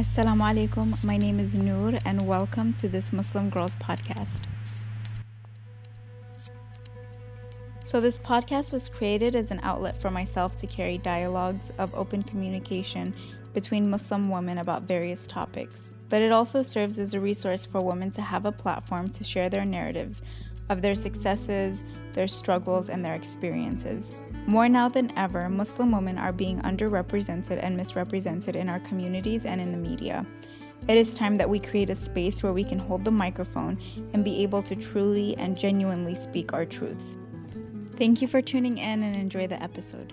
Assalamu alaikum. My name is Noor, and welcome to this Muslim Girls podcast. So, this podcast was created as an outlet for myself to carry dialogues of open communication between Muslim women about various topics. But it also serves as a resource for women to have a platform to share their narratives of their successes, their struggles, and their experiences. More now than ever, Muslim women are being underrepresented and misrepresented in our communities and in the media. It is time that we create a space where we can hold the microphone and be able to truly and genuinely speak our truths. Thank you for tuning in and enjoy the episode.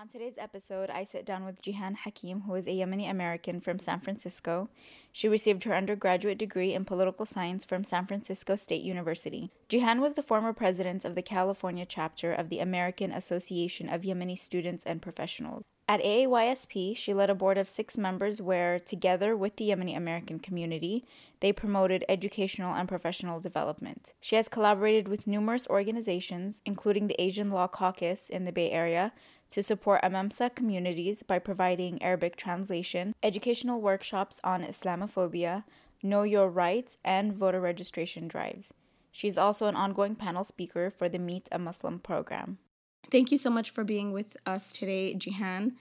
On today's episode, I sit down with Jihan Hakim, who is a Yemeni American from San Francisco. She received her undergraduate degree in political science from San Francisco State University. Jihan was the former president of the California chapter of the American Association of Yemeni Students and Professionals. At AAYSP, she led a board of six members where, together with the Yemeni American community, they promoted educational and professional development. She has collaborated with numerous organizations, including the Asian Law Caucus in the Bay Area, to support AMEMSA communities by providing Arabic translation, educational workshops on Islamophobia, Know Your Rights, and voter registration drives. She's also an ongoing panel speaker for the Meet a Muslim program. Thank you so much for being with us today, Jihan.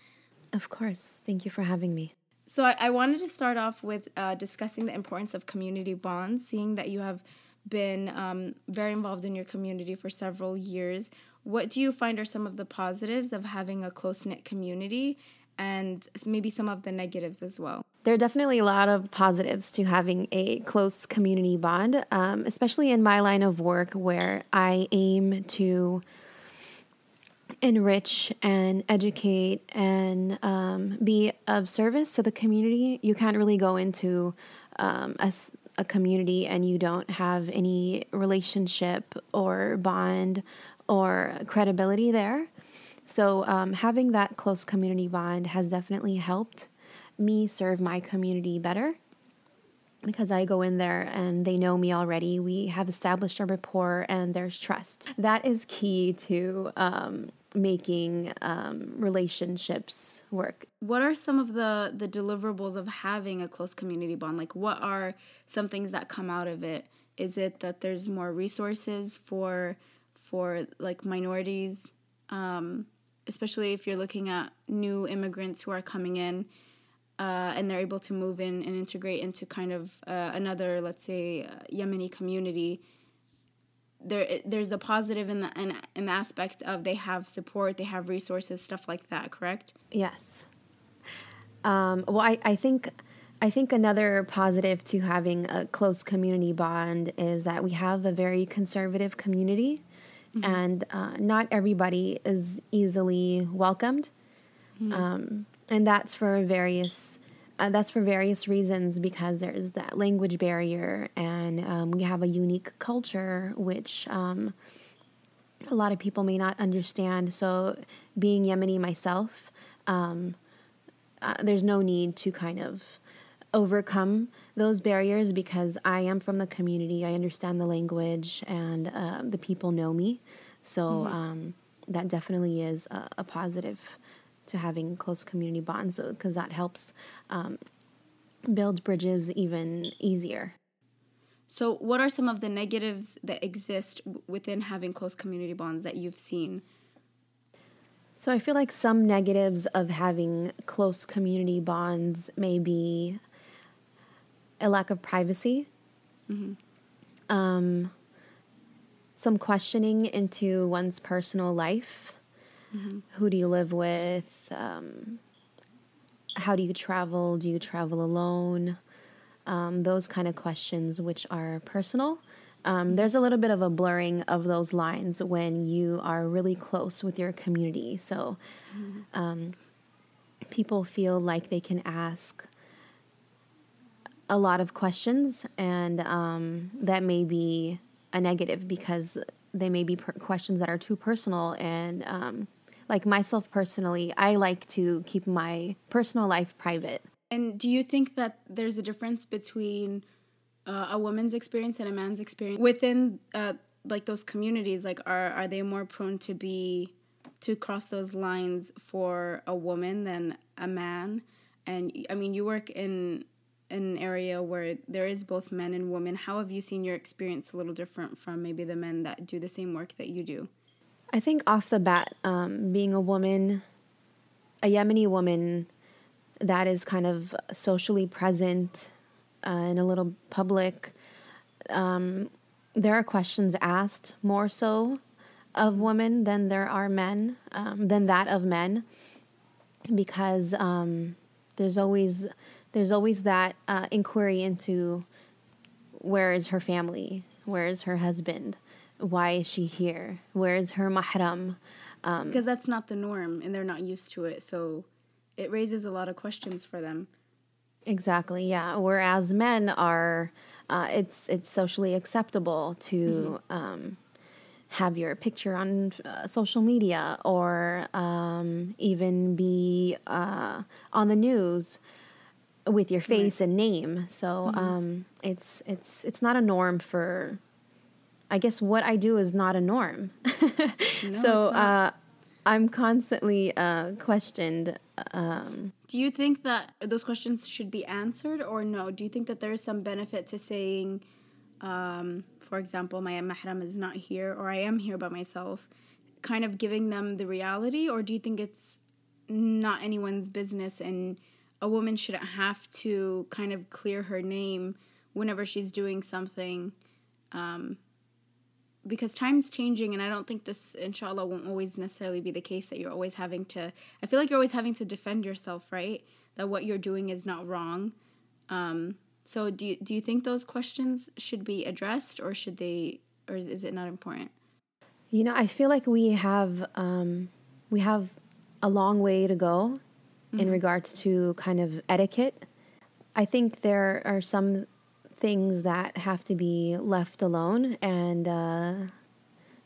Of course. Thank you for having me. So, I, I wanted to start off with uh, discussing the importance of community bonds, seeing that you have been um, very involved in your community for several years. What do you find are some of the positives of having a close knit community and maybe some of the negatives as well? There are definitely a lot of positives to having a close community bond, um, especially in my line of work where I aim to enrich and educate and um, be of service to the community. You can't really go into um, a, a community and you don't have any relationship or bond or credibility there. So, um, having that close community bond has definitely helped me serve my community better because I go in there and they know me already. We have established a rapport and there's trust. That is key to um, making um, relationships work. What are some of the the deliverables of having a close community bond? Like, what are some things that come out of it? Is it that there's more resources for for like minorities, um, especially if you're looking at new immigrants who are coming in uh, and they're able to move in and integrate into kind of uh, another, let's say, uh, Yemeni community. There, there's a positive in the in, in the aspect of they have support, they have resources, stuff like that. Correct? Yes. Um, well, I, I think. I think another positive to having a close community bond is that we have a very conservative community. Mm-hmm. And uh, not everybody is easily welcomed. Mm-hmm. Um, and that's for various uh, that's for various reasons because there's that language barrier and um, we have a unique culture which um, a lot of people may not understand so being yemeni myself um, uh, there's no need to kind of overcome those barriers because I am from the community. I understand the language and uh, the people know me. So mm-hmm. um, that definitely is a, a, positive to having close community bonds because that helps um, build bridges even easier. So, what are some of the negatives that exist within having close community bonds that you've seen? So, I feel like some negatives of having close community bonds may be a lack of privacy, mm-hmm. um, some questioning into one's personal life. Mm-hmm. Who do you live with? Um, how do you travel? Do you travel alone? Um, those kind of questions, which are personal Um, there's a little bit of a blurring of those lines when you are really close with your community. So um, people feel like they can ask a lot of questions, and um, that may be a negative because they may be per- questions that are too personal. And um, like myself personally, I like to keep my personal life private. And do you think that there's a difference between uh, a woman's experience and a man's experience within uh, like those communities? Like, are are they more prone to be to cross those lines for a woman than a man? And I mean, you work in an area where there is both men and women. How have you seen your experience a little different from maybe the men that do the same work that you do? I think off the bat, um, being a woman, a Yemeni woman that is kind of socially present uh, in a little public, um, there are questions asked more so of women than there are men, um, than that of men, because um, there's always there's always that uh, inquiry into where is her family, where is her husband, why is she here, where is her mahram, Because that's not the norm and they're not used to it. So it raises a lot of questions for them. Exactly. Yeah. Whereas men are, uh, it's it's socially acceptable to um, have your picture on uh, social media or um, even be uh, on the news with your face and name. So um, it's it's it's not a norm for. I guess what I do is not a norm. so uh, I'm constantly uh, questioned. Um, Do you think that those questions should be answered or no? Do you think that there is some benefit to saying, um, for example, my mahram is not here or I am here by myself, kind of giving them the reality? Or do you think it's not anyone's business and a woman shouldn't have to kind of clear her name whenever she's doing something? Um, because time's changing and i don't think this inshallah won't always necessarily be the case that you're always having to i feel like you're always having to defend yourself right that what you're doing is not wrong um, so do you, do you think those questions should be addressed or should they or is, is it not important You know, I feel like we have um, we have a long way to go in regards to kind of etiquette. I think there are some things that have to be left alone, and uh,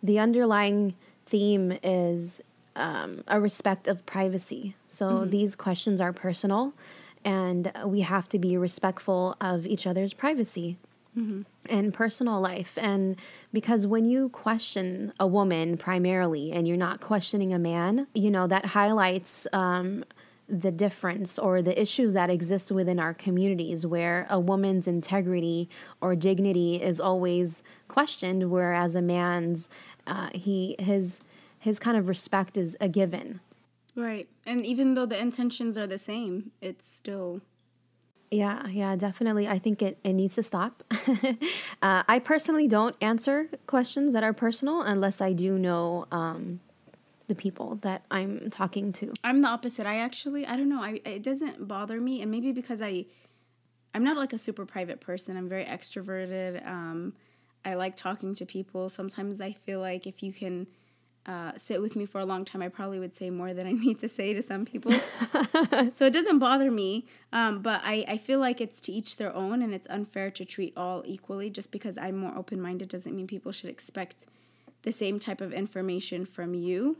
the underlying theme is um, a respect of privacy. So these questions are personal, and we have to be respectful of each other's privacy and personal life. And because when you question a woman primarily and you're not questioning a man, you know, that highlights um, the difference or the issues that exist within our communities where a woman's integrity or dignity is always questioned, whereas a man's, uh, he, his, his kind of respect is a given. right and even though the intentions are the same it's still Yeah, yeah, definitely. I think it, it needs to stop. uh, I personally don't answer questions that are personal unless I do know um, the people that I'm talking to. I'm the opposite. I actually, I don't know. I it doesn't bother me, and maybe because I, I'm not like a super private person. I'm very extroverted. Um, I like talking to people. Sometimes I feel like if you can uh, sit with me for a long time, I probably would say more than I need to say to some people. so it doesn't bother me. Um, but I, I feel like it's to each their own, and it's unfair to treat all equally. Just because I'm more open minded doesn't mean people should expect the same type of information from you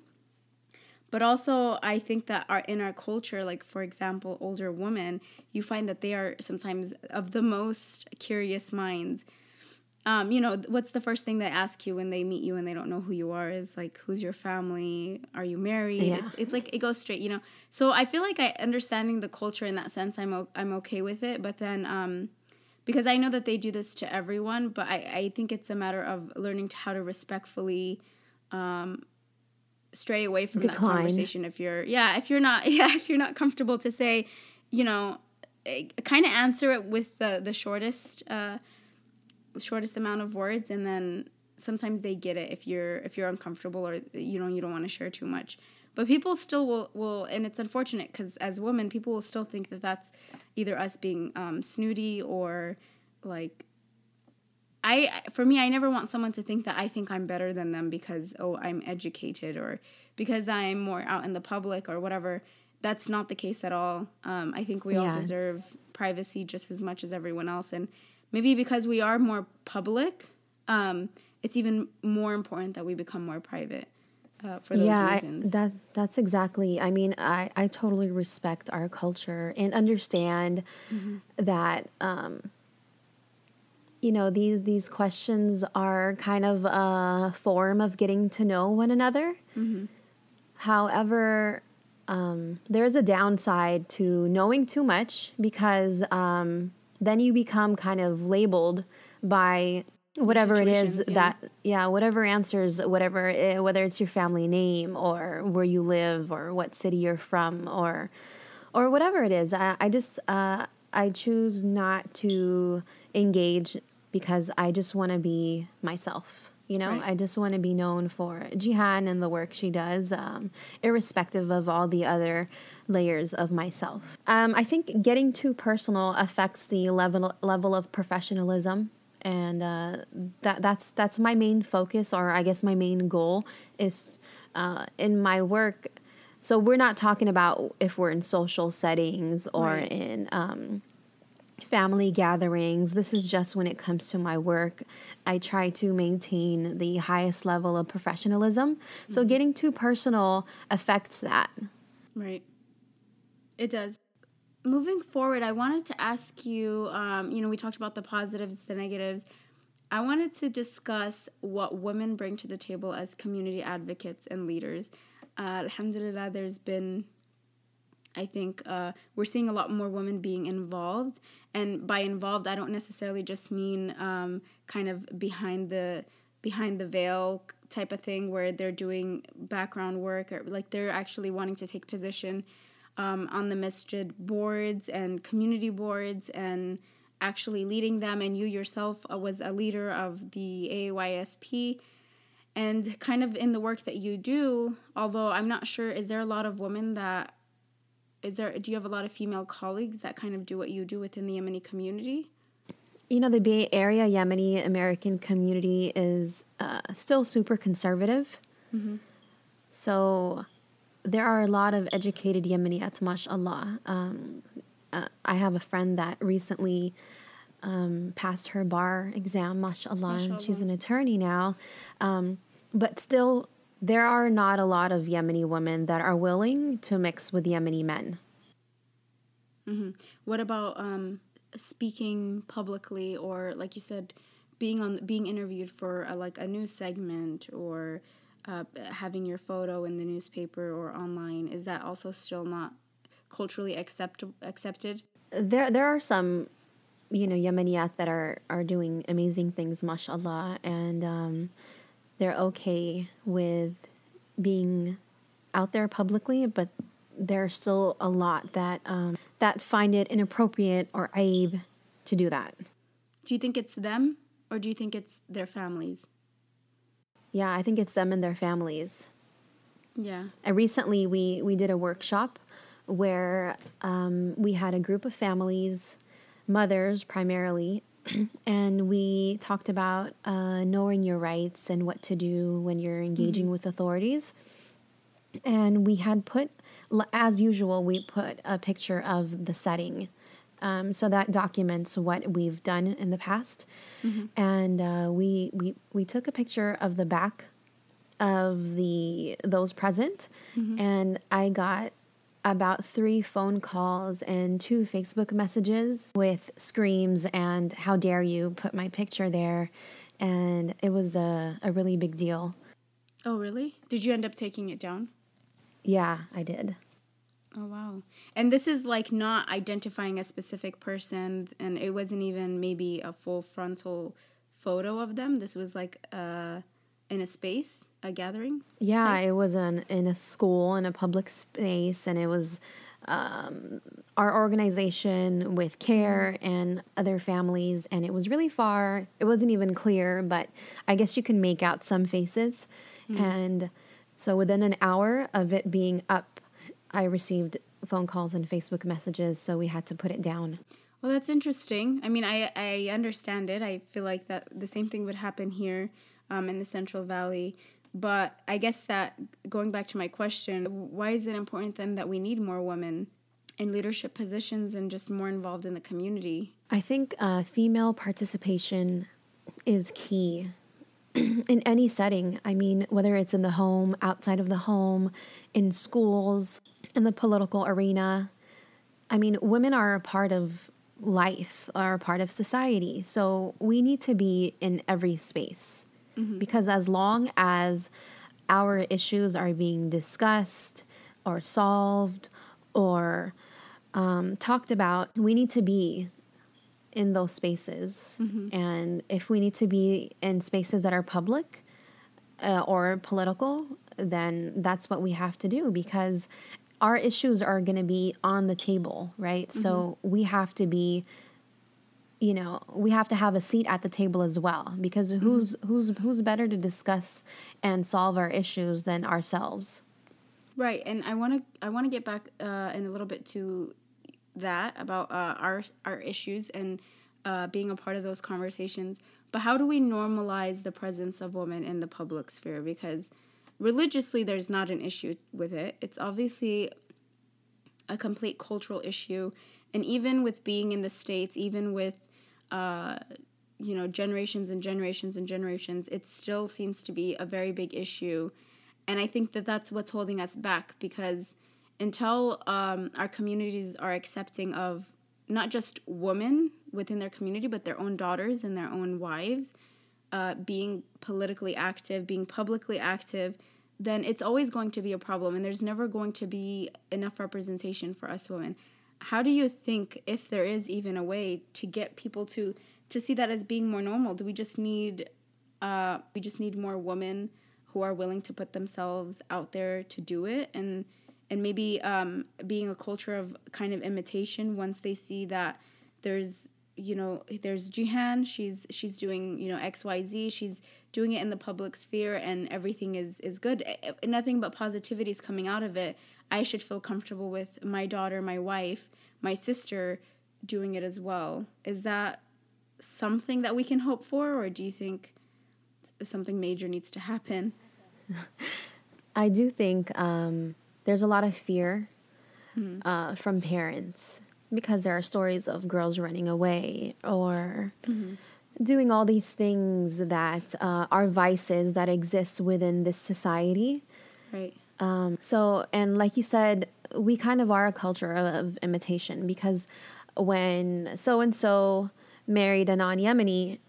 but also i think that our in our culture like for example older women you find that they are sometimes of the most curious minds. Um, you know what's the first thing they ask you when they meet you and they don't know who you are is like who's your family? Are you married? Yeah. it's, it's like it goes straight you know? So i feel like i understanding the culture in that sense i'm, o- I'm okay with it. But then um, because i know that they do this to everyone but i, I think it's a matter of learning how to respectfully um, stray away from that conversation if you're yeah if you're not yeah if you're not comfortable to say you know kind of answer it with the the shortest uh shortest amount of words and then sometimes they get it if you're if you're uncomfortable or you know you don't want to share too much. But people still will will and it's unfortunate because as women people will still think that that's either us being um, snooty or like I for me I never want someone to think that I think I'm better than them because oh I'm educated or because I'm more out in the public or whatever. That's not the case at all. Um, I think we all deserve privacy just as much as everyone else, and maybe because we are more public, um, it's even more important that we become more private uh, for those yeah, I, that that's exactly. I mean, I I totally respect our culture and understand Mm-hmm. that um, you know these these questions are kind of a form of getting to know one another. Mm-hmm. However, um, there's a downside to knowing too much because um, then you become kind of labeled by whatever it is yeah. that yeah whatever answers whatever eh, whether it's your family name or where you live or what city you're from or or whatever it is i, I just uh, i choose not to engage because i just want to be myself you know Right. i just want to be known for jihan and the work she does um, irrespective of all the other layers of myself um, i think getting too personal affects the level level of professionalism and uh, that that's that's my main focus or i guess my main goal is uh, in my work so we're not talking about if we're in social settings or Right. in um, family gatherings this is just when it comes to my work i try to maintain the highest level of professionalism so getting too personal affects that Right. It does. Moving forward, I wanted to ask you um, you know, we talked about the positives, the negatives. I wanted to discuss what women bring to the table as community advocates and leaders. Uh, alhamdulillah, there's been I think uh, we're seeing a lot more women being involved, and by involved, I don't necessarily just mean um, kind of behind the behind the veil type of thing where they're doing background work or like they're actually wanting to take position um, on the masjid boards and community boards and actually leading them. And you yourself uh, was a leader of the AYSP and kind of in the work that you do although i'm not sure is there a lot of women that is there do you have a lot of female colleagues that kind of do what you do within the yemeni community? You know the bay area yemeni american community is uh, still super conservative. So there are a lot of educated yemeniyats mashallah. Um, uh, i have a friend that recently um, passed her bar exam mashallah, and she's an attorney now. Um, but still there are not a lot of yemeni women that are willing to mix with yemeni men. What about um, speaking publicly or like you said being on being interviewed for a, like a news segment or uh, having your photo in the newspaper or online is that also still not culturally accept- accepted? There there are some you know Yemeniyat that are are doing amazing things mashallah and um, they're okay with being out there publicly but there's still a lot that um, that find it inappropriate or aib to do that. Do you think it's them or do you think it's their families? Yeah I think it's them and their families. Yeah. And recently, we we did a workshop where um, we had a group of families, mothers primarily, and we talked about uh, knowing your rights and what to do when you're engaging with authorities. And we had put, as usual, we put a picture of the setting. Um, so that documents what we've done in the past. And uh, we, we, we took a picture of the back of the those present and i got about three phone calls and two facebook messages with screams and how dare you put my picture there. And it was a, a really big deal. Oh really? Did you end up taking it down? Yeah i did. Oh wow. And this is like not identifying a specific person and it wasn't even maybe a full frontal photo of them. This was like uh in a space, a gathering. yeah it was an, in a school in a public space and it was um, our organization with care and other families and it was really far it wasn't even clear but i guess you can make out some faces and so within an hour of it being up i received phone calls and facebook messages so we had to put it down Well, that's interesting. I mean, I, I understand it. I feel like that the same thing would happen here um, in the Central Valley. But I guess that going back to my question, why is it important then that we need more women in leadership positions and just more involved in the community? I think uh, female participation is key in any setting. I mean, whether it's in the home, outside of the home, in schools, in the political arena. I mean, women are a part of life, are a part of society. So we need to be in every space. Mm-hmm. Because as long as our issues are being discussed or solved or um, talked about, we need to be in those spaces. Mm-hmm. And if we need to be in spaces that are public uh, or political, then that's what we have to do because our issues are going to be on the table, right? Mm-hmm. So we have to be you know we have to have a seat at the table as well because mm-hmm. who's who's who's better to discuss and solve our issues than ourselves? Right and i want to i want to get back uh, in a little bit to that about uh, our our issues and uh, being a part of those conversations. But how do we normalize the presence of women in the public sphere? Because religiously there's not an issue with it. It's obviously a complete cultural issue. And even with being in the states even with uh, you know, generations and generations and generations, it still seems to be a very big issue. And I think that that's what's holding us back because until um, our communities are accepting of not just women within their community, but their own daughters and their own wives uh, being politically active, being publicly active, then it's always going to be a problem. And there's never going to be enough representation for us women how do you think if there is even a way to get people to to see that as being more normal? Do we just need uh, we just need more women who are willing to put themselves out there to do it? And and maybe um, being a culture of kind of imitation once they see that there's you know there's Jihan she's she's doing you know XYZ she's doing it in the public sphere and everything is is good. Nothing but positivity is coming out of it I should feel comfortable with my daughter, my wife, my sister doing it as well. Is that something that we can hope for, or do you think something major needs to happen? I do think um, there's a lot of fear mm-hmm. uh, from parents because there are stories of girls running away or mm-hmm. doing all these things that uh, are vices that exist within this society. Right. Um, so, and like you said, we kind of are a culture of, imitation because when so and so married a non Yemeni,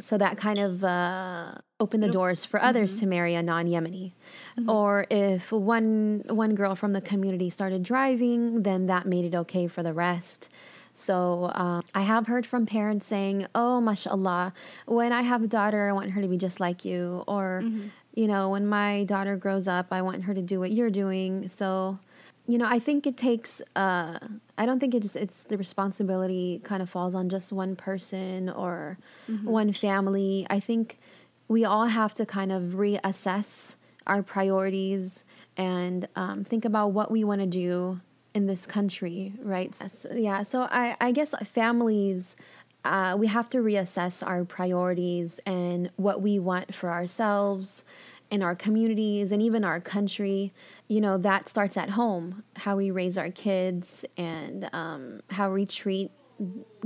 so that kind of uh, opened the doors for others mm-hmm. to marry a non Yemeni. Mm-hmm. Or if one one girl from the community started driving, then that made it okay for the rest. So um, I have heard from parents saying, "Oh, mashallah, when I have a daughter, I want her to be just like you," or mm-hmm you know, when my daughter grows up, I want her to do what you're doing. So, you know, I think it takes. Uh, I don't think it's it's the responsibility kind of falls on just one person or mm-hmm. one family. I think we all have to kind of reassess our priorities and um, think about what we want to do in this country, right? Yeah. So I I guess families. Uh, we have to reassess our priorities and what we want for ourselves and our communities and even our country, you know, that starts at home. How we raise our kids and um, how we treat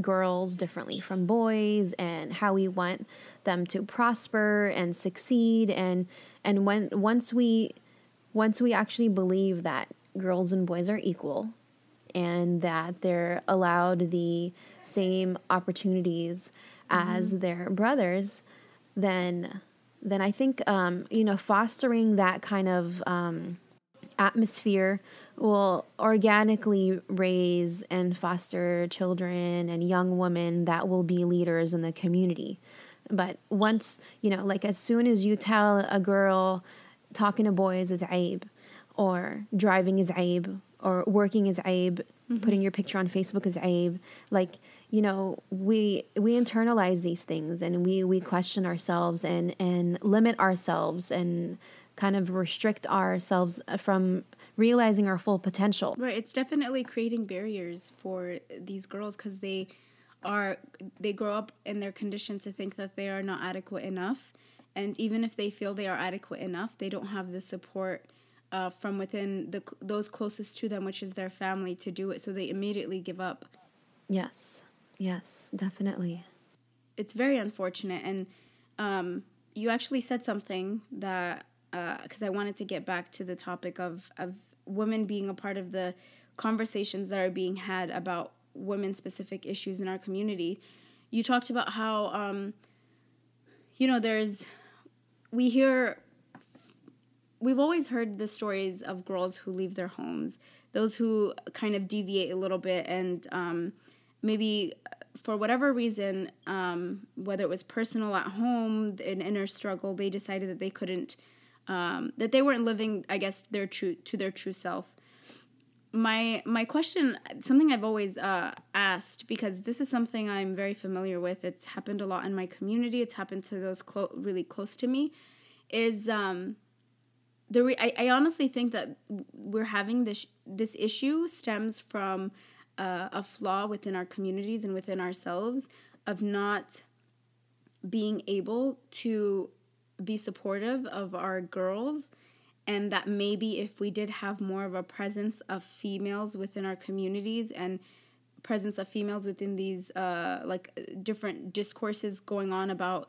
girls differently from boys and how we want them to prosper and succeed and and when once we once we actually believe that girls and boys are equal and that they're allowed the same opportunities mm-hmm. as their brothers then then I think um, you know fostering that kind of um, atmosphere will organically raise and foster children and young women that will be leaders in the community. But once you know, like as soon as you tell a girl talking to boys is aib, or driving is aib, or working is aib, mm-hmm. putting your picture on Facebook is aib, like you know we we internalize these things and we we question ourselves and and limit ourselves and kind of restrict ourselves from realizing our full potential. Right. It's definitely creating barriers for these girls because they are they grow up in their condition to think that they are not adequate enough, and even if they feel they are adequate enough, they don't have the support. Uh, from within the those closest to them, which is their family, to do it, so they immediately give up. Yes, yes, definitely. It's very unfortunate, and um, you actually said something that because uh, I wanted to get back to the topic of of women being a part of the conversations that are being had about women specific issues in our community. You talked about how um, you know there's we hear we've always heard the stories of girls who leave their homes, those who kind of deviate a little bit and um, maybe for whatever reason, um, whether it was personal at home, an inner struggle, they decided that they couldn't um, that they weren't living, I guess, their true to their true self. My my question, something I've always uh, asked because this is something I'm very familiar with. It's happened a lot in my community. It's happened to those clo- really close to me. Is um, the re- I, I honestly think that we're having this this issue stems from uh, a flaw within our communities and within ourselves of not being able to be supportive of our girls and that maybe if we did have more of a presence of females within our communities and presence of females within these uh, like different discourses going on about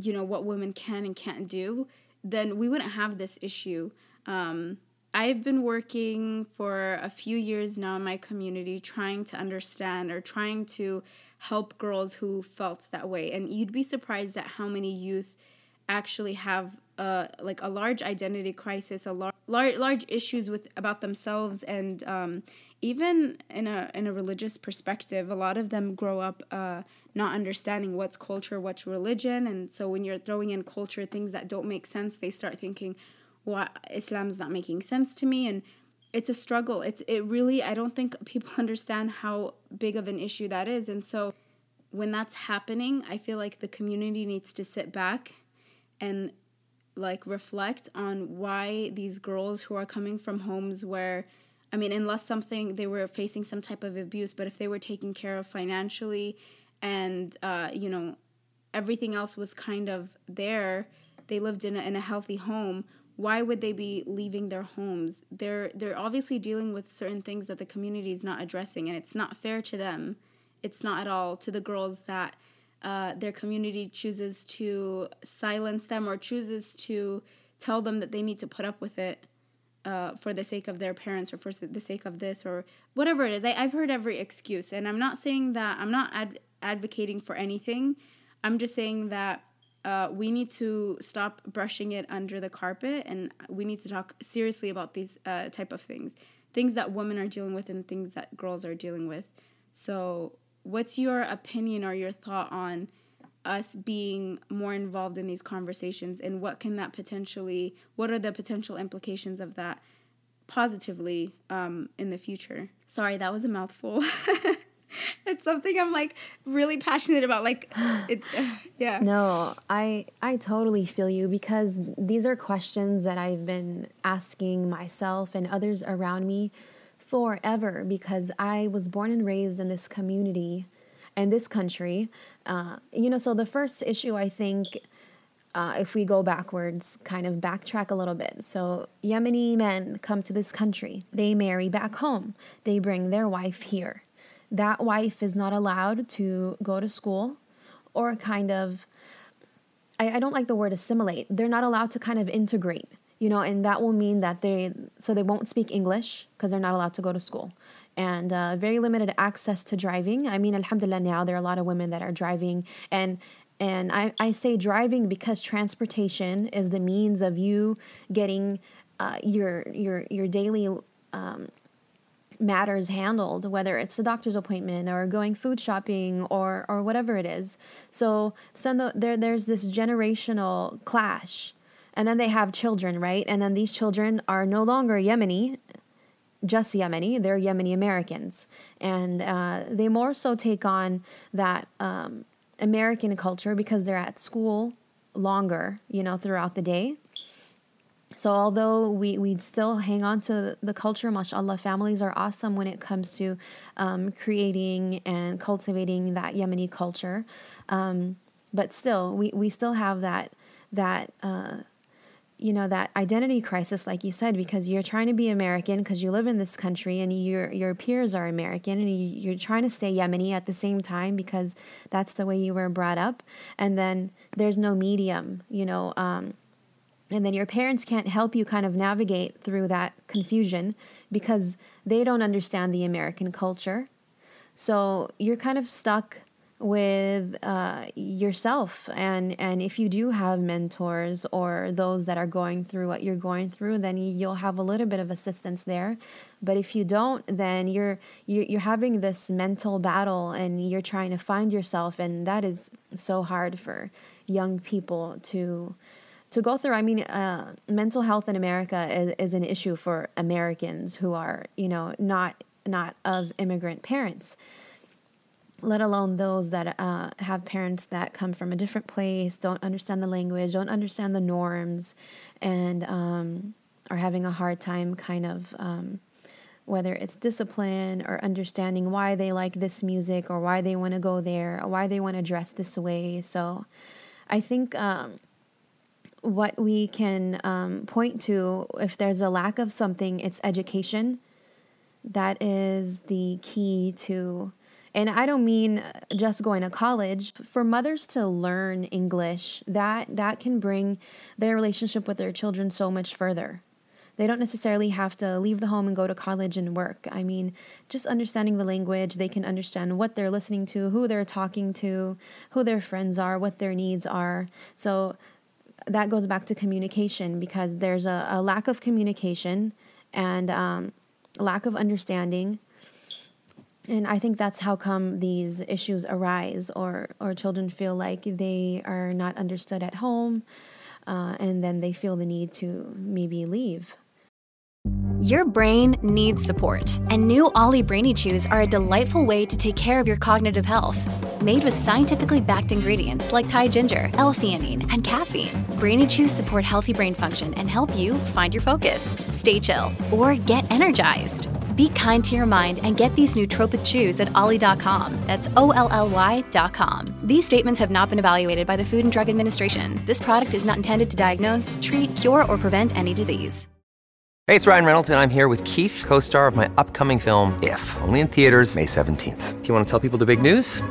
you know what women can and can't do then we wouldn't have this issue. Um, i've been working for a few years now in my community trying to understand or trying to help girls who felt that way. And you'd be surprised at how many youth actually have a like a large identity crisis, a large large, large issues with about themselves, and um, even in a in a religious perspective, a lot of them grow up uh, not understanding what's culture, what's religion, and so when you're throwing in culture things that don't make sense, they start thinking, "Well, Islam's not making sense to me," and it's a struggle. It's it really I don't think people understand how big of an issue that is, and so when that's happening, I feel like the community needs to sit back and like reflect on why these girls who are coming from homes where I mean, unless something they were facing some type of abuse, but if they were taken care of financially and uh, you know everything else was kind of there, they lived in a, in a healthy home. Why would they be leaving their homes? They're they're obviously dealing with certain things that the community is not addressing, and it's not fair to them. It's not at all to the girls that uh, their community chooses to silence them or chooses to tell them that they need to put up with it uh, for the sake of their parents or for the sake of this or whatever it is. I, have heard every excuse, and I'm not saying that I'm not ad- advocating for anything. I'm just saying that uh, we need to stop brushing it under the carpet, and we need to talk seriously about these uh, type of things, things that women are dealing with, and things that girls are dealing with. So what's your opinion or your thought on us being more involved in these conversations and what can that potentially what are the potential implications of that positively um, in the future? Sorry that was a mouthful. It's something i'm like really passionate about like it's yeah. No i i totally feel you because these are questions that i've been asking myself and others around me forever because I was born and raised in this community and this country. Uh, you know, so the first issue, I think, uh, if we go backwards, kind of backtrack a little bit. So, Yemeni men come to this country, they marry back home, they bring their wife here. That wife is not allowed to go to school or kind of, I, I don't like the word assimilate, they're not allowed to kind of integrate you know, and that will mean that they so they won't speak English because they're not allowed to go to school, and uh, very limited access to driving. I mean, Alhamdulillah, now there are a lot of women that are driving, and and I, I say driving because transportation is the means of you getting uh, your your your daily um, matters handled, whether it's a doctor's appointment or going food shopping or or whatever it is. So so there there's this generational clash and then they have children, right? And then these children are no longer Yemeni, just Yemeni, they're Yemeni Americans. And uh, they more so take on that um, American culture because they're at school longer, you know, throughout the day. so although we, we still hang on to the culture, mashallah, families are awesome when it comes to um, creating and cultivating that Yemeni culture. Um, but still, we, we still have that that uh, you know that identity crisis, like you said, because you're trying to be American because you live in this country and your your peers are American and you, you're trying to stay Yemeni at the same time because that's the way you were brought up, and then there's no medium, you know. Um, and then your parents can't help you kind of navigate through that confusion because they don't understand the American culture. So you're kind of stuck with uh, yourself. And and if you do have mentors or those that are going through what you're going through then you'll have a little bit of assistance there. But if you don't then you're you're having this mental battle and you're trying to find yourself. And that is so hard for young people to to go through. I mean, uh, mental health in America is, is an issue for Americans who are, you know, not not of immigrant parents, let alone those that uh, have parents that come from a different place, don't understand the language, don't understand the norms, and um, are having a hard time kind of. Um, whether it's discipline or understanding why they like this music or why they want to go there or why they want to dress this way. So I think um, what we can um, point to if there's a lack of something, it's education. That is the key to, and I don't mean just going to college. For mothers to learn English, that that can bring their relationship with their children so much further. They don't necessarily have to leave the home and go to college and work. I mean, just understanding the language, they can understand what they're listening to, who they're talking to, who their friends are, what their needs are. So that goes back to communication because there's a, a lack of communication and um, lack of understanding and i think that's how come these issues arise or or children feel like they are not understood at home uh, and then they feel the need to maybe leave your brain needs support, and new OLLY Brainy Chews are a delightful way to take care of your cognitive health. Made with scientifically backed ingredients like Thai ginger, L-theanine, and caffeine, Brainy Chews support healthy brain function and help you find your focus, stay chill, or get energized. Be kind to your mind and get these nootropic chews at olly.com. That's O L L Y.com. These statements have not been evaluated by the Food and Drug Administration. This product is not intended to diagnose, treat, cure, or prevent any disease. Hey, it's Ryan Reynolds, and I'm here with Keith, co star of my upcoming film, If, only in theaters, May 17th. Do you want to tell people the big news?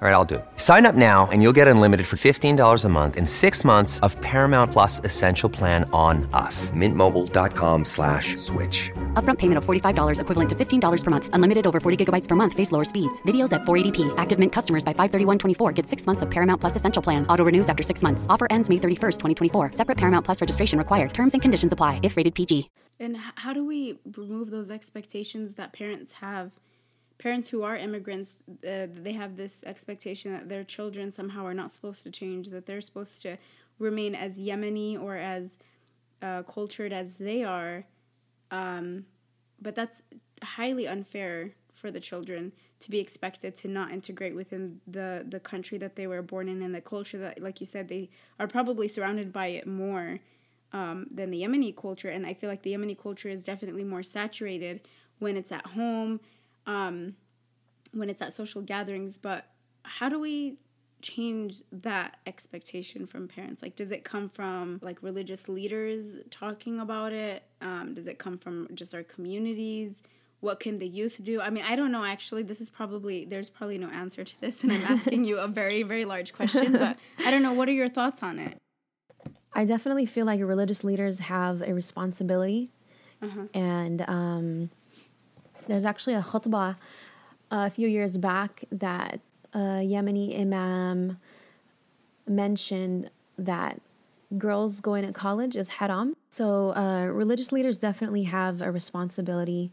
All right, I'll do it. Sign up now and you'll get unlimited for $15 a month in six months of Paramount Plus Essential Plan on us. Mintmobile.com slash switch. Upfront payment of $45 equivalent to $15 per month. Unlimited over 40 gigabytes per month. Face lower speeds. Videos at 480p. Active Mint customers by 531.24 get six months of Paramount Plus Essential Plan. Auto renews after six months. Offer ends May 31st, 2024. Separate Paramount Plus registration required. Terms and conditions apply if rated PG. And how do we remove those expectations that parents have – parents who are immigrants uh, they have this expectation that their children somehow are not supposed to change that they're supposed to remain as yemeni or as uh, cultured as they are um, but that's highly unfair for the children to be expected to not integrate within the the country that they were born in and the culture that like you said they are probably surrounded by it more um, than the Yemeni culture and I feel like the Yemeni culture is definitely more saturated when it's at home um, when it's at social gatherings. But how do we change that expectation from parents? Like, does it come from like religious leaders talking about it? Um, does it come from just our communities? What can the youth do? I mean, I don't know actually. This is probably, there's probably no answer to this, and I'm asking you a very, very large question, but I don't know. What are your thoughts on it? I definitely feel like religious leaders have a responsibility. Uh-huh. And um, there's actually a khutbah uh, a few years back that a Yemeni imam mentioned that girls going to college is haram. So uh, religious leaders definitely have a responsibility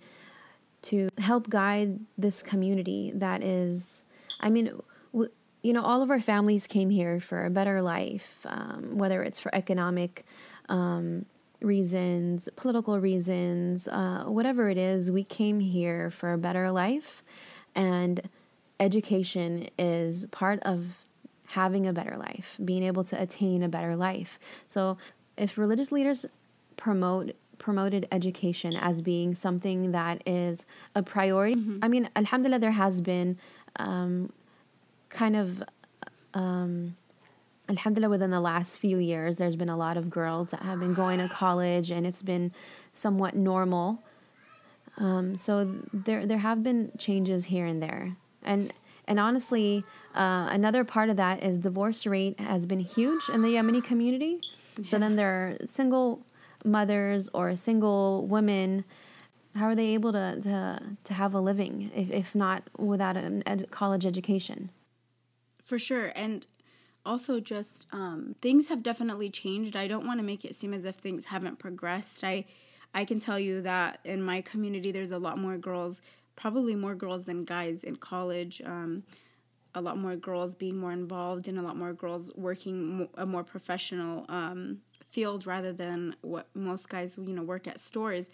to help guide this community that is, I mean, w- you know, all of our families came here for a better life, um, whether it's for economic um, reasons, political reasons, uh, whatever it is, we came here for a better life. And education is part of having a better life, being able to attain a better life. So if religious leaders promote promoted education as being something that is a priority. Mm-hmm. I mean, alhamdulillah, there has been um, kind of, um, alhamdulillah, within the last few years, there's been a lot of girls that have been going to college and it's been somewhat normal. Um, so there, there have been changes here and there. And, and honestly, uh, another part of that is divorce rate has been huge in the Yemeni community. So then there are single mothers or single women how are they able to, to, to have a living if, if not without a ed- college education For sure. And also, just um, things have definitely changed. I don't want to make it seem as if things haven't progressed. I, I can tell you that in my community, there's a lot more girls, probably more girls than guys in college. Um, a lot more girls being more involved and a lot more girls working a more professional um, field rather than what most guys you know work at stores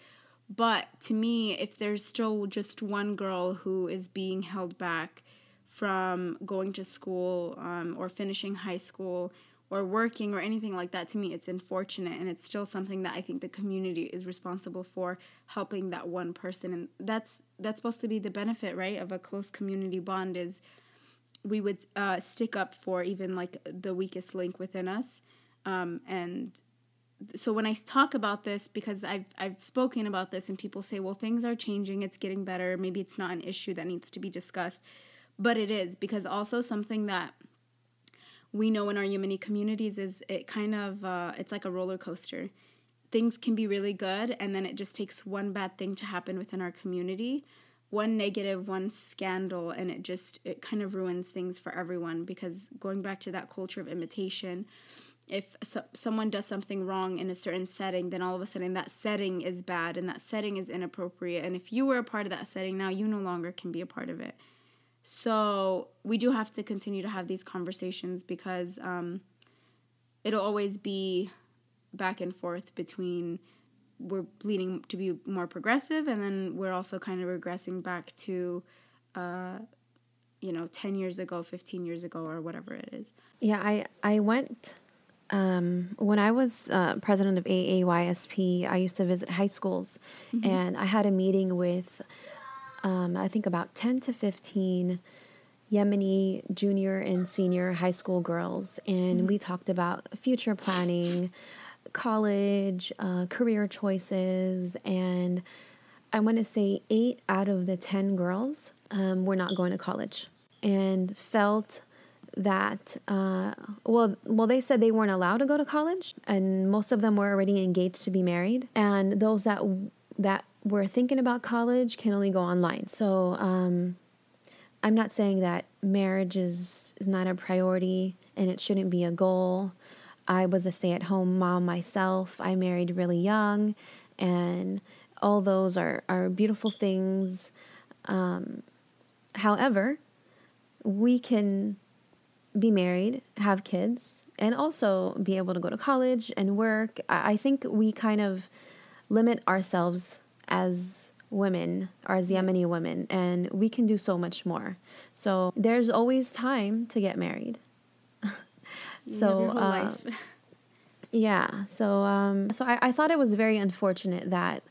but to me if there's still just one girl who is being held back from going to school um, or finishing high school or working or anything like that to me it's unfortunate and it's still something that i think the community is responsible for helping that one person and that's that's supposed to be the benefit right of a close community bond is we would uh, stick up for even like the weakest link within us um, and so when I talk about this, because I've I've spoken about this, and people say, well, things are changing, it's getting better. Maybe it's not an issue that needs to be discussed, but it is because also something that we know in our Yemeni communities is it kind of uh, it's like a roller coaster. Things can be really good, and then it just takes one bad thing to happen within our community, one negative, one scandal, and it just it kind of ruins things for everyone. Because going back to that culture of imitation, if so- someone does something wrong in a certain setting, then all of a sudden that setting is bad and that setting is inappropriate. And if you were a part of that setting, now you no longer can be a part of it. So we do have to continue to have these conversations because um, it'll always be back and forth between we're leading to be more progressive and then we're also kind of regressing back to uh, you know 10 years ago 15 years ago or whatever it is. Yeah i i went um, when I was uh, president of AAYSP, I used to visit high schools, and I had a meeting with, um, I think about ten to fifteen Yemeni junior and senior high school girls, and we talked about future planning, college, uh, career choices, and I want to say eight out of the ten girls um, were not going to college, and felt that uh, well well they said they weren't allowed to go to college and most of them were already engaged to be married. And those that that were thinking about college can only go online. So um, i'm not saying that marriage is, is not a priority and it shouldn't be a goal. I was a stay-at-home mom myself. I married really young and all those are, are beautiful things. Um, however we can be married, have kids, and also be able to go to college and work. I think we kind of limit ourselves as women, or as Yemeni women, and we can do so much more. So there's always time to get married. So live your whole uh, life. yeah, so um, so I, I thought it was very unfortunate that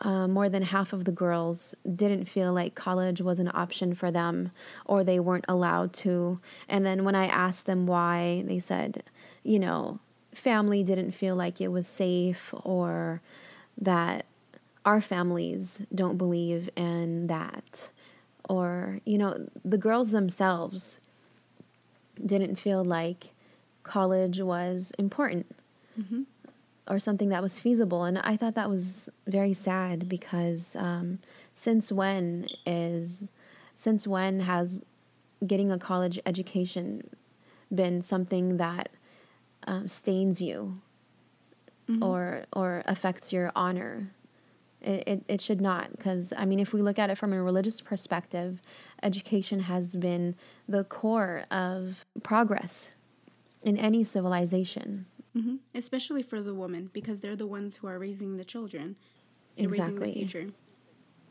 uh, more than half of the girls didn't feel like college was an option for them or they weren't allowed to. And then when I asked them why, they said, you know, family didn't feel like it was safe or that our families don't believe in that. Or, you know, the girls themselves didn't feel like college was important or something that was feasible. And I thought that was very sad because um, since when is since when has getting a college education been something that um, stains you or or affects your honor? It, it, it should not because i mean if we look at it from a religious perspective education has been the core of progress in any civilization hmm Especially for the woman, because they're the ones who are raising the children, and raising the future.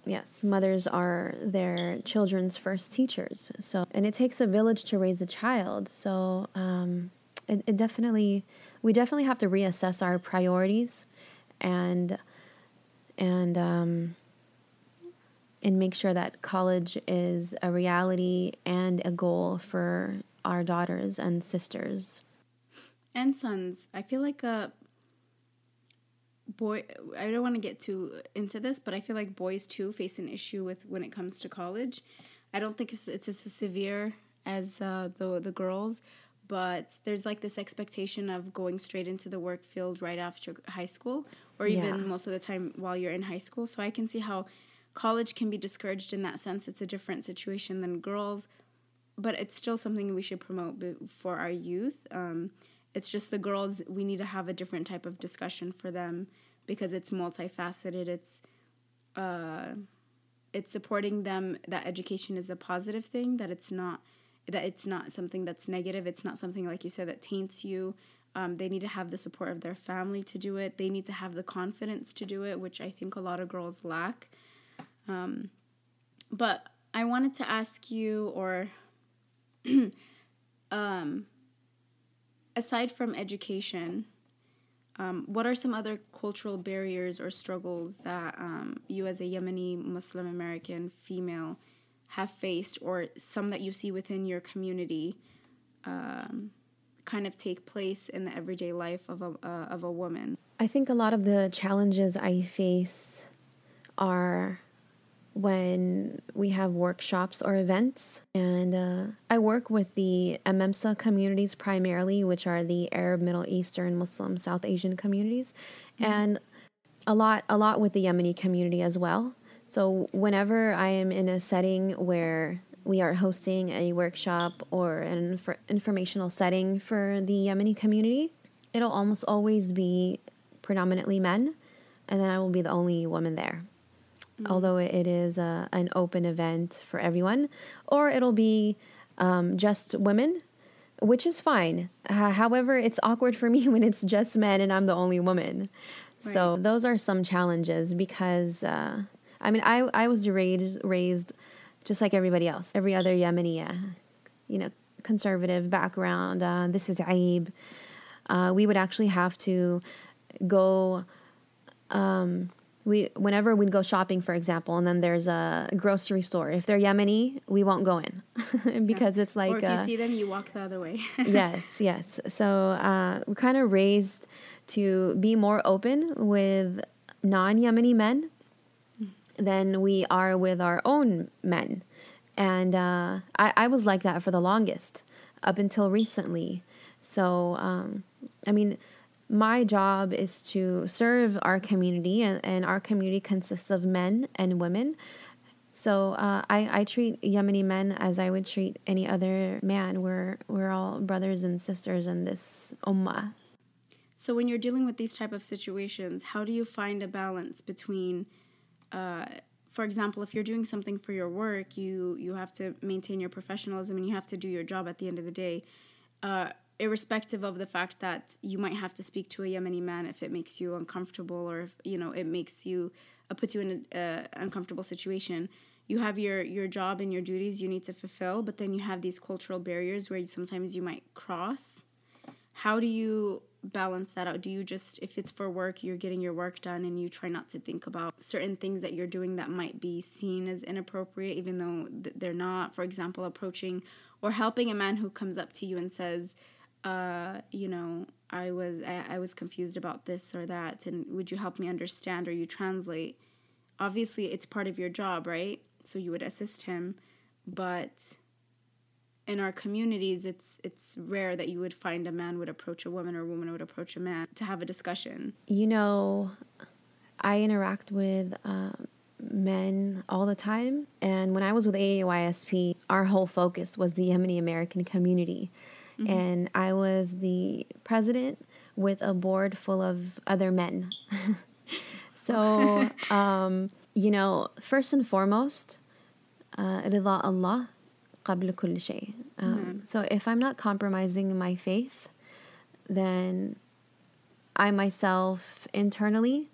Yes, mothers are their children's first teachers. So, and it takes a village to raise a child. So, um, it, it definitely, we definitely have to reassess our priorities and and um, and make sure that college is a reality and a goal for our daughters and sisters and sons. I feel like a boy. I don't want to get too into this, but I feel like boys too face an issue with when it comes to college. I don't think it's it's as severe as uh, the the girls, but there's like this expectation of going straight into the work field right after high school, or even Yeah. most of the time while you're in high school. So I can see how college can be discouraged in that sense. It's a different situation than girls, but it's still something we should promote for our youth. Um, it's just the girls, we need to have a different type of discussion for them because it's multifaceted. It's uh, it's supporting them that education is a positive thing that it's not that it's not something that's negative. It's not something like you said that taints you. Um, they need to have the support of their family to do it. They need to have the confidence to do it which i think a lot of girls lack. Um, but i wanted to ask you or um, aside from education um, what are some other cultural barriers or struggles that um, you, as a Yemeni Muslim American female, have faced, or some that you see within your community, um, kind of take place in the everyday life of a uh, of a woman? I think a lot of the challenges I face are when we have workshops or events. And uh, I work with the AMEMSA communities primarily, which are the Arab, Middle Eastern, Muslim, South Asian communities, and a lot, a lot with the Yemeni community as well. So whenever I am in a setting where we are hosting a workshop or an infor- informational setting for the Yemeni community, it'll almost always be predominantly men, and then I will be the only woman there. Although it is uh, an open event for everyone, or it'll be um, just women, which is fine. Uh, however, it's awkward for me when it's just men and I'm the only woman. So those are some challenges because uh, I mean I I was raised raised just like everybody else, every other Yemeni, uh, you know, conservative background. Uh, this is Aib. Uh, we would actually have to go um, we whenever we'd go shopping for example and then there's a grocery store if they're yemeni we won't go in because it's like or if uh, you see them, you walk the other way. yes yes so uh, we're kind of raised to be more open with non-yemeni men than we are with our own men and uh, I, I was like that for the longest up until recently so um, i mean my job is to serve our community and, and our community consists of men and women so uh, I, I treat Yemeni men as I would treat any other man. We're we're all brothers and sisters in this ummah. So when you're dealing with these type of situations, how do you find a balance between, uh, for example, if you're doing something for your work, you you have to maintain your professionalism and you have to do your job at the end of the day, uh, irrespective of the fact that you might have to speak to a Yemeni man if it makes you uncomfortable or if you know it makes you uh, puts you in an uncomfortable situation. You have your your job and your duties you need to fulfill, but then you have these cultural barriers where you, sometimes you might cross how do you balance that out? Do you just if it's for work you're getting your work done and you try not to think about certain things that you're doing that might be seen as inappropriate even though th- they're not for example approaching or helping a man who comes up to you and says uh, you know i was I, I was confused about this or that and would you help me understand or you translate? Obviously it's part of your job right? So you would assist him but in our communities it's it's rare that you would find a man would approach a woman or a woman would approach a man to have a discussion. You know i interact with uh, men all the time. And when i was with aaysp our whole focus was the yemeni american community. Mm-hmm. and i was the president with a board full of other men. So um, you know first and foremost uh, Allah قبل كل شيء. Um, So if I'm not compromising my faith, then I myself internally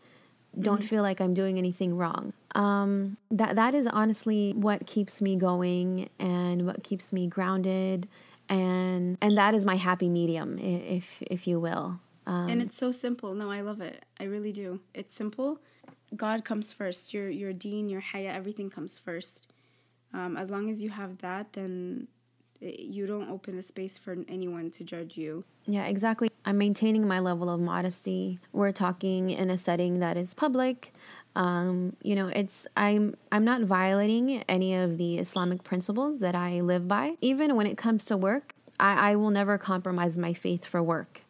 don't feel like I'm doing anything wrong. Um, that that is honestly what keeps me going and what keeps me grounded, and and that is my happy medium, i- if if you will. and it's so simple. No, I love it. I really do. It's simple. God comes first. Your your deen, your haya, everything comes first. Um, as long as you have that, then you don't open the space for anyone to judge you. Yeah, exactly. I'm maintaining my level of modesty. We're talking in a setting that is public. Um, you know, it's I'm I'm not violating any of the Islamic principles that I live by. Even when it comes to work, I, I will never compromise my faith for work.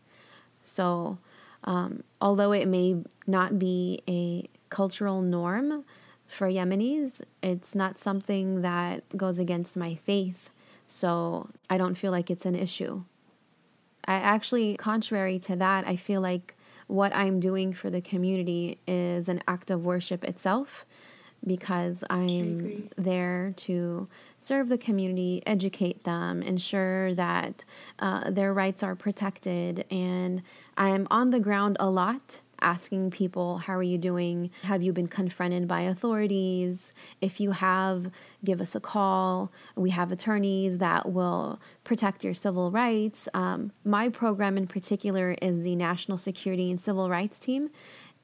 So, um, although it may not be a cultural norm for Yemenis, it's not something that goes against my faith. So I don't feel like it's an issue. I actually, contrary to that, I feel like what I'm doing for the community is an act of worship itself because I'm there to serve the community, educate them, ensure that uh, their rights are protected. And I'm on the ground a lot asking people, How are you doing? Have you been confronted by authorities? If you have, give us a call. We have attorneys that will protect your civil rights. Um, my program in particular is the National Security and Civil Rights Team,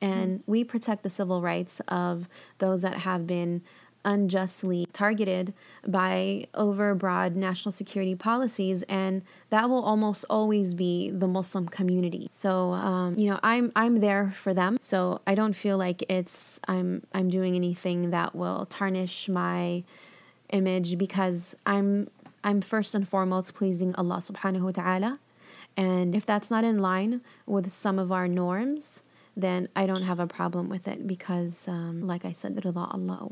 and we protect the civil rights of those that have been unjustly targeted by overbroad national security policies and that will almost always be the muslim community. So um, you know i'm i'm there for them. So i don't feel like it's i'm i'm doing anything that will tarnish my image because i'm i'm first and foremost pleasing allah subhanahu wa ta'ala. And if that's not in line with some of our norms then i don't have a problem with it because um, like i said rida allah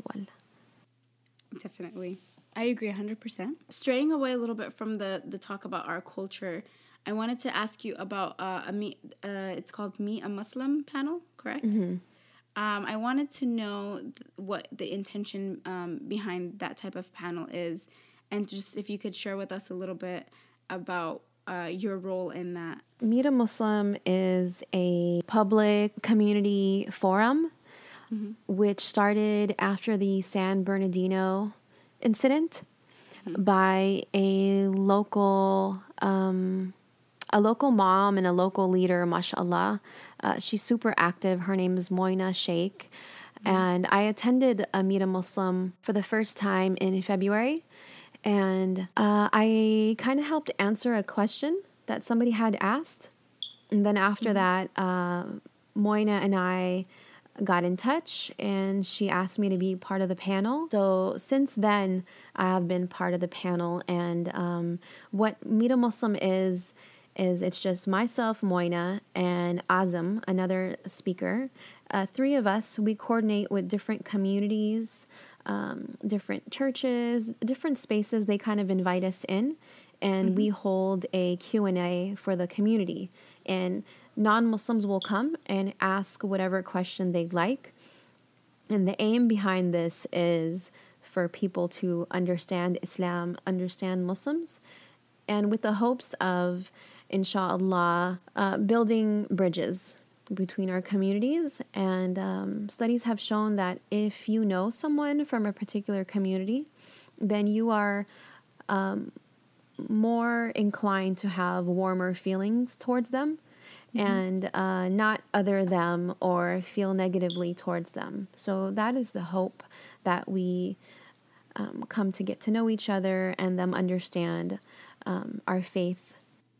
Definitely. I agree 100%. Straying away a little bit from the, the talk about our culture, I wanted to ask you about uh, a meet, uh, it's called Meet a Muslim panel, correct? Um, I wanted to know th- what the intention um, behind that type of panel is, and just if you could share with us a little bit about uh, your role in that. Meet a Muslim is a public community forum which started after the San Bernardino incident by a local um, a local mom and a local leader, mashallah. Uh, she's super active. Her name is Moina Shaiq. And I attended a Meet a Muslim for the first time in February. And uh, I kind of helped answer a question that somebody had asked. And then after that, uh, Moina and I got in touch and she asked me to be part of the panel. So since then, I have been part of the panel. And um, what Meet a Muslim is, is it's just myself, Moina, and Azam, another speaker. Uh, three of us, we coordinate with different communities, um, different churches, different spaces. They kind of invite us in, and we hold a Q&A for the community. And non-Muslims will come and ask whatever question they'd like. And the aim behind this is for people to understand Islam, understand Muslims, and with the hopes of, inshallah, uh, building bridges between our communities. And um, studies have shown that if you know someone from a particular community, then you are um, more inclined to have warmer feelings towards them and uh, not other them or feel negatively towards them. So that is the hope that we um, come to get to know each other and them understand um, our faith.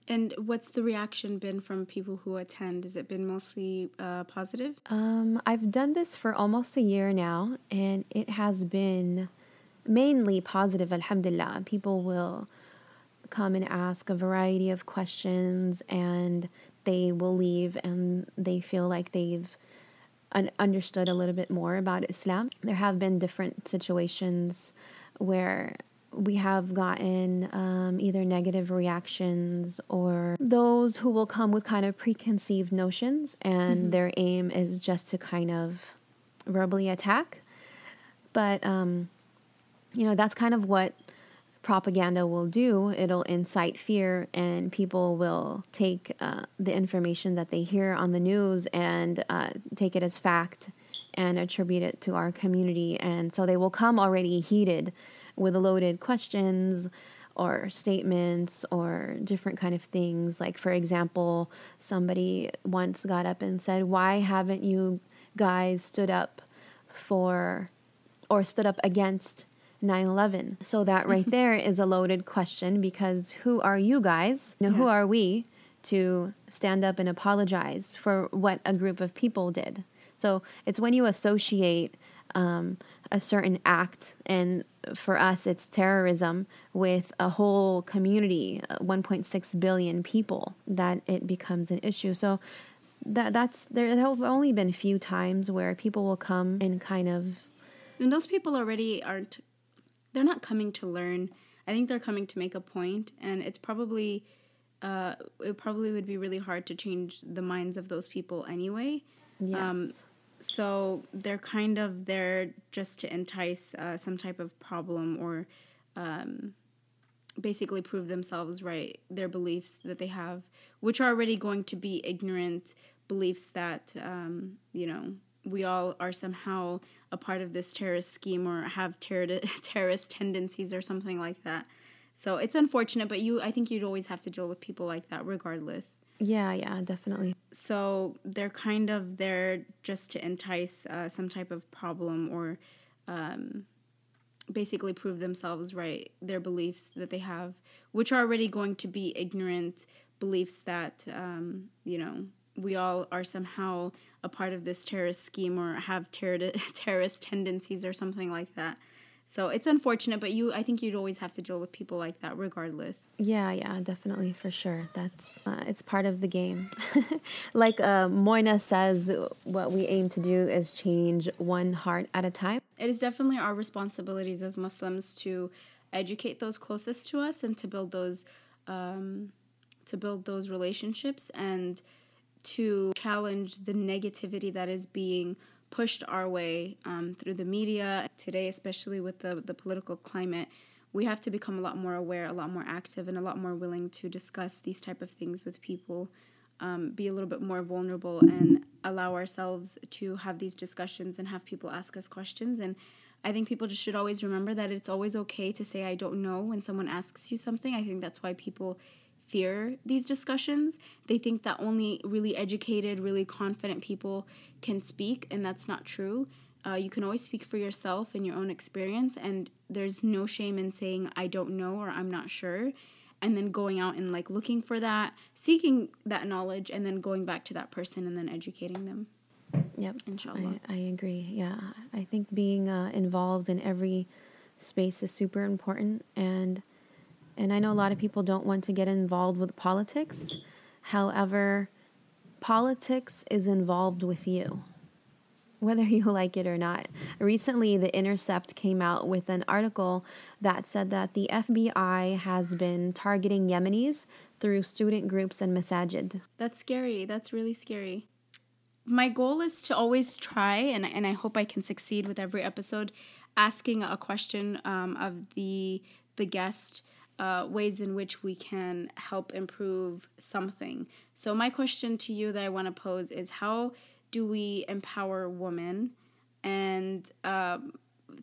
And what's the reaction been from people who attend? Has it been mostly uh, positive? Um, I've done this for almost a year now, and it has been mainly positive, alhamdulillah. People will come and ask a variety of questions, and they will leave and they feel like they've un- understood a little bit more about Islam. There have been different situations where we have gotten um, either negative reactions or those who will come with kind of preconceived notions, and their aim is just to kind of verbally attack. But, um, you know, that's kind of what propaganda will do. It'll incite fear, and people will take uh, the information that they hear on the news and uh, take it as fact and attribute it to our community. And so they will come already heated with loaded questions or statements or different kind of things. Like for example, somebody once got up and said, "Why haven't you guys stood up for or stood up against 9/11?" So that right there is a loaded question because who are you guys? You know, who are we to stand up and apologize for what a group of people did? So it's when you associate um, a certain act, and for us, it's terrorism with a whole community, uh, 1.6 billion people, that it becomes an issue. So that that's there have only been a few times where people will come and kind of And those people already aren't, they're not coming to learn. I think they're coming to make a point, and it's probably, uh, it probably would be really hard to change the minds of those people anyway. yes. so they're kind of there just to entice uh, some type of problem or um, basically prove themselves right their beliefs that they have which are already going to be ignorant beliefs that um, you know we all are somehow a part of this terrorist scheme or have terror- terrorist tendencies or something like that so it's unfortunate but you i think you'd always have to deal with people like that regardless yeah, yeah, definitely. so they're kind of there just to entice uh, some type of problem or um, basically prove themselves right their beliefs that they have which are already going to be ignorant beliefs that um, you know we all are somehow a part of this terrorist scheme or have terror- terrorist tendencies or something like that so it's unfortunate but you i think you'd always have to deal with people like that regardless Yeah, yeah, definitely for sure. That's uh, it's part of the game. like uh, Moina says, what we aim to do is change one heart at a time. it is definitely our responsibilities as Muslims to educate those closest to us and to build those um, to build those relationships and to challenge the negativity that is being pushed our way um, through the media today, especially with the the political climate. We have to become a lot more aware, a lot more active, and a lot more willing to discuss these type of things with people. Um, be a little bit more vulnerable and allow ourselves to have these discussions and have people ask us questions. And I think people just should always remember that it's always okay to say, I don't know when someone asks you something. I think that's why people fear these discussions. They think that only really educated, really confident people can speak, and that's not true. Uh, you can always speak for yourself and your own experience, and there's no shame in saying, I don't know or I'm not sure and then going out and like looking for that, seeking that knowledge, and then going back to that person and then educating them. Yep, Inshallah. I, I agree. Yeah, I think being uh, involved in every space is super important, and and I know a lot of people don't want to get involved with politics. However, politics is involved with you, whether you like it or not. Recently, The Intercept came out with an article that said that the FBI has been targeting Yemenis through student groups and masajid. That's scary. That's really scary. My goal is to always try, and, and I hope I can succeed with every episode, asking a question um, of the the guest, uh, ways in which we can help improve something. So my question to you that I want to pose is: How do we empower women? And um,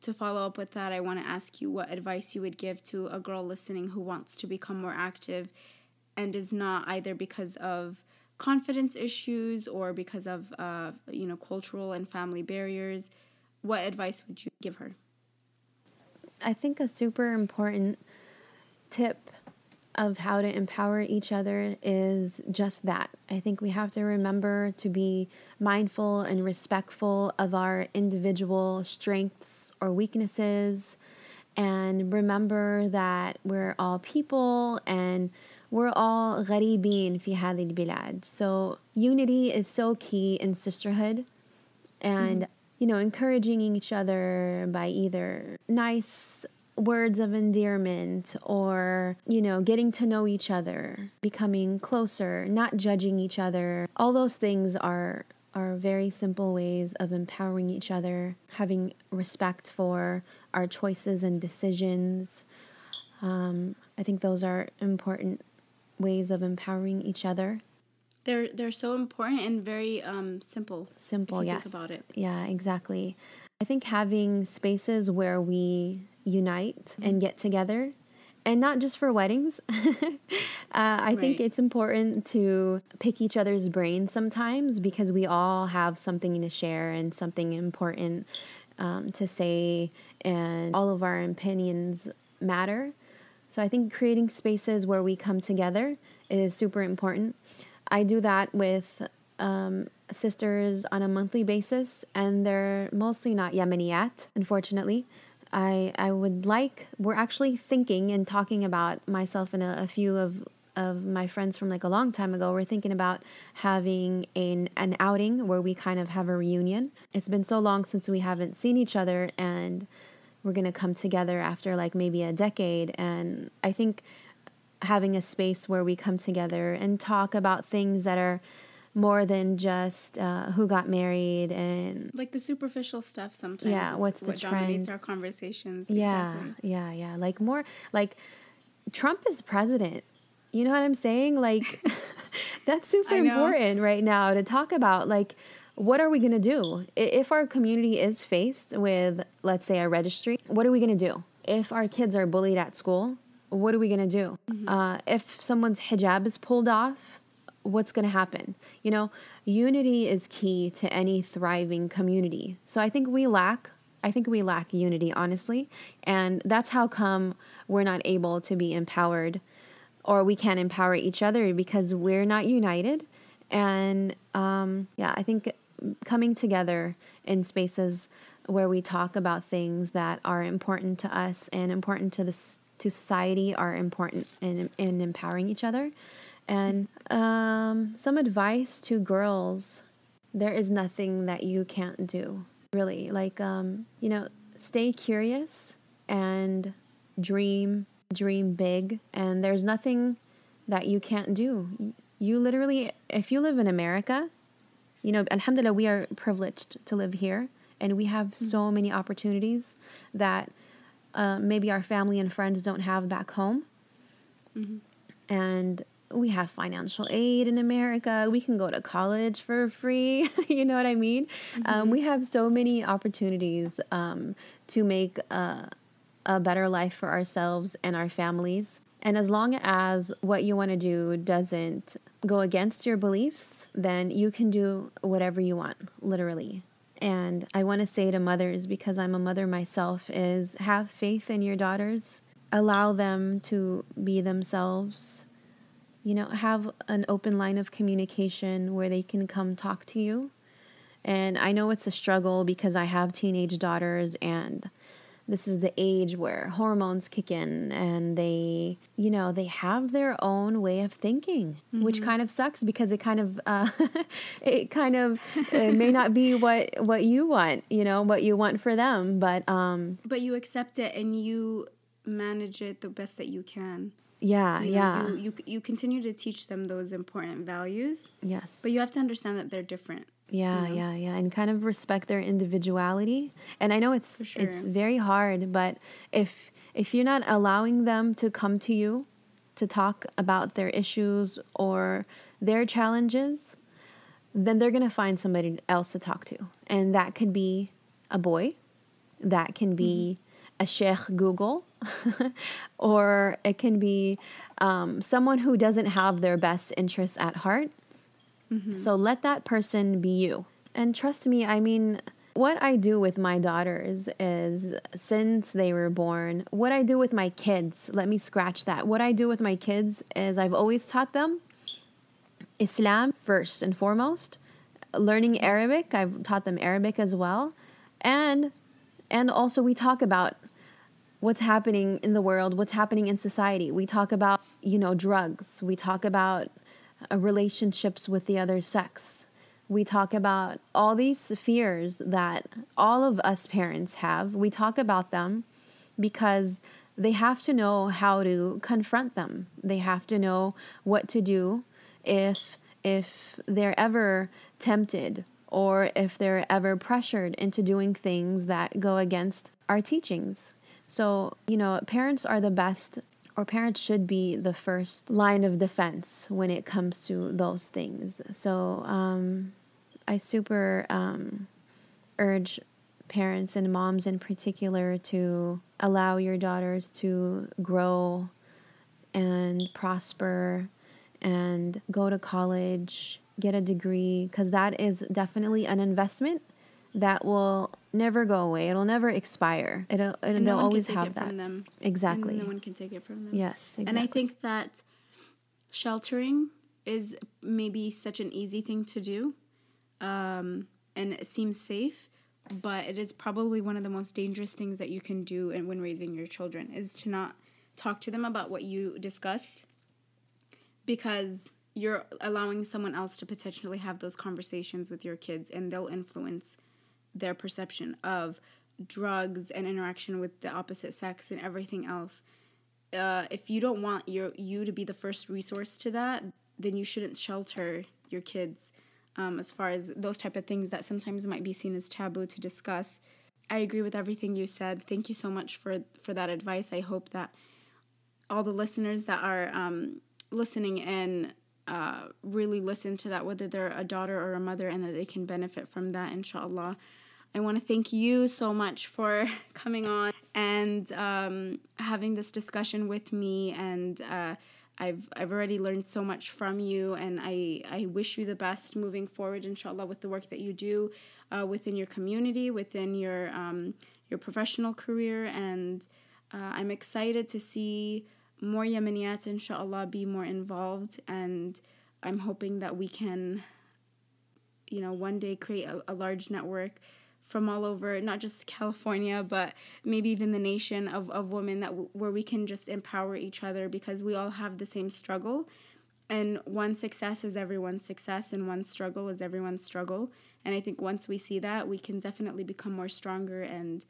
to follow up with that, I want to ask you what advice you would give to a girl listening who wants to become more active and is not either because of confidence issues or because of uh, you know cultural and family barriers what advice would you give her I think a super important tip of how to empower each other is just that. I think we have to remember to be mindful and respectful of our individual strengths or weaknesses and remember that we're all people and we're all غريبين في هذه البلاد. So unity is so key in sisterhood and you know encouraging each other by either nice words of endearment or you know getting to know each other becoming closer not judging each other. All those things are are very simple ways of empowering each other having respect for our choices and decisions. Um, i think those are important ways of empowering each other. They're they're so important and very um, simple simple yes. think about it. Yeah exactly. I think having spaces where we unite and get together and not just for weddings. uh, I think it's important to pick each other's brains sometimes because we all have something to share and something important um, to say, and all of our opinions matter. So I think creating spaces where we come together is super important. I do that with um, sisters on a monthly basis, and they're mostly not Yemeni Yemeniyat, unfortunately. I I would like we're actually thinking and talking about myself and a, a few of of my friends from like a long time ago. We're thinking about having an an outing where we kind of have a reunion. It's been so long since we haven't seen each other, and we're gonna come together after like maybe a decade. And I think having a space where we come together and talk about things that are more than just uh, who got married and Like the superficial stuff sometimes. Yeah, what's the what dominates our conversations. yeah, Exactly. yeah, yeah. Like more like Trump is president. You know what I'm saying? Like that's super important right now to talk about like what are we going to do if our community is faced with let's say a registry? What are we going to do? If our kids are bullied at school, what are we going to do? Uh, if someone's hijab is pulled off, what's going to happen? You know, unity is key to any thriving community. So I think we lack I think we lack unity, honestly. And that's how come we're not able to be empowered or we can't empower each other because we're not united. And um, yeah, I think coming together in spaces where we talk about things that are important to us and important to this to society are important in, in empowering each other. And um, some advice to girls there is nothing that you can't do really. Like um you know stay curious and dream dream big. And there's nothing that you can't do. You literally if you live in america you know alhamdulillah we are privileged to live here. And we have so many opportunities that uh, maybe our family and friends don't have back home. And we have financial aid in America. We can go to college for free. you know what I mean? Um, we have so many opportunities um, to make a, a better life for ourselves and our families. And as long as what you want to do doesn't go against your beliefs, then you can do whatever you want, literally. And I want to say to mothers, because I'm a mother myself, is have faith in your daughters. Allow them to be themselves you know, have an open line of communication where they can come talk to you. And I know it's a struggle because I have teenage daughters and this is the age where hormones kick in and they, you know, they have their own way of thinking, which kind of sucks because it kind of, uh, it kind of uh, may not be what what you want, you know, what you want for them. But um, But you accept it and you manage it the best that you can. Yeah, You know, yeah, You, you, you continue to teach them those important values, yes. but you have to understand that they're different. Yeah, yeah, yeah, and kind of respect their individuality. And I know it's sure. it's very hard, but if if you're not allowing them to come to you to talk about their issues or their challenges, then they're going to find somebody else to talk to. And that could be a boy, that can be mm-hmm. A Sheikh Google, or it can be um, someone who doesn't have their best interests at heart. So let that person be you. And trust me, I mean, what I do with my daughters is since they were born, what I do with my kids, let me scratch that. What I do with my kids is I've always taught them Islam first and foremost. Learning Arabic, I've taught them Arabic as well. And and also we talk about what's happening in the world, what's happening in society. We talk about, you know, drugs. We talk about uh, relationships with the other sex. We talk about all these fears that all of us parents have. We talk about them because they have to know how to confront them. They have to know what to do if if they're ever tempted or if they're ever pressured into doing things that go against our teachings. So, you know, parents are the best or parents should be the first line of defense when it comes to those things. So, um, I super um, urge parents and moms in particular to allow your daughters to grow and prosper and go to college, get a degree, because that is definitely an investment that will never go away. It'll never expire. It'll, it'll And no they'll always have that. from them. Exactly. And no one can take it from them. Yes, exactly. And I think that sheltering is maybe such an easy thing to do, um, and it seems safe, but it is probably one of the most dangerous things that you can do and when raising your children is to not talk to them about what you discussed because you're allowing someone else to potentially have those conversations with your kids and they'll influence their perception of drugs and interaction with the opposite sex and everything else uh, if you don't want your you to be the first resource to that then you shouldn't shelter your kids um, as far as those type of things that sometimes might be seen as taboo to discuss. I agree with everything you said. Thank you so much for for that advice. I hope that all the listeners that are um, listening and uh, really listen to that, whether they're a daughter or a mother, and that they can benefit from that, inshallah. I want to thank you so much for coming on and um, having this discussion with me. And uh, I've, I've already learned so much from you, and I, I wish you the best moving forward, inshallah, with the work that you do uh, within your community, within your, um, your professional career. And uh, I'm excited to see more Yemeniyat, inshallah, be more involved. And I'm hoping that we can, you know, one day create a, a large network from all over, not just California, but maybe even the nation of, of women that w- where we can just empower each other because we all have the same struggle. And one success is everyone's success, and one struggle is everyone's struggle. And I think once we see that, we can definitely become more stronger and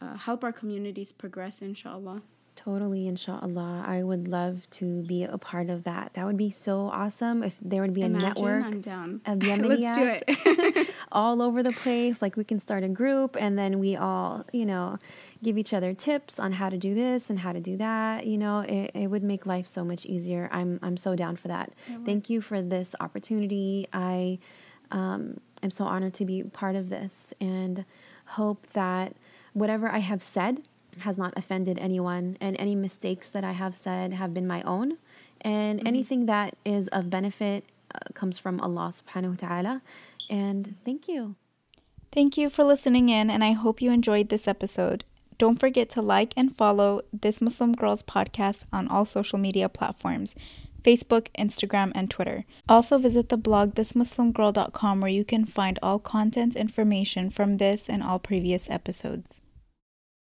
uh, help our communities progress, inshallah. Totally, inshallah. I would love to be a part of that. That would be so awesome if there would be a Imagine, network I'm down. of Yemeniyat all over the place. Like we can start a group and then we all, you know, give each other tips on how to do this and how to do that. You know, it, it would make life so much easier. I'm I'm so down for that. Thank you for this opportunity. I um, am so honored to be part of this and hope that whatever I have said has not offended anyone and any mistakes that I have said have been my own and anything that is of benefit uh, comes from Allah subhanahu wa ta'ala and thank you Thank you for listening in, and I hope you enjoyed this episode. Don't forget to like and follow This Muslim Girls podcast on all social media platforms Facebook, Instagram, and Twitter. Also, visit the blog thismuslimgirl.com where you can find all content information from this and all previous episodes.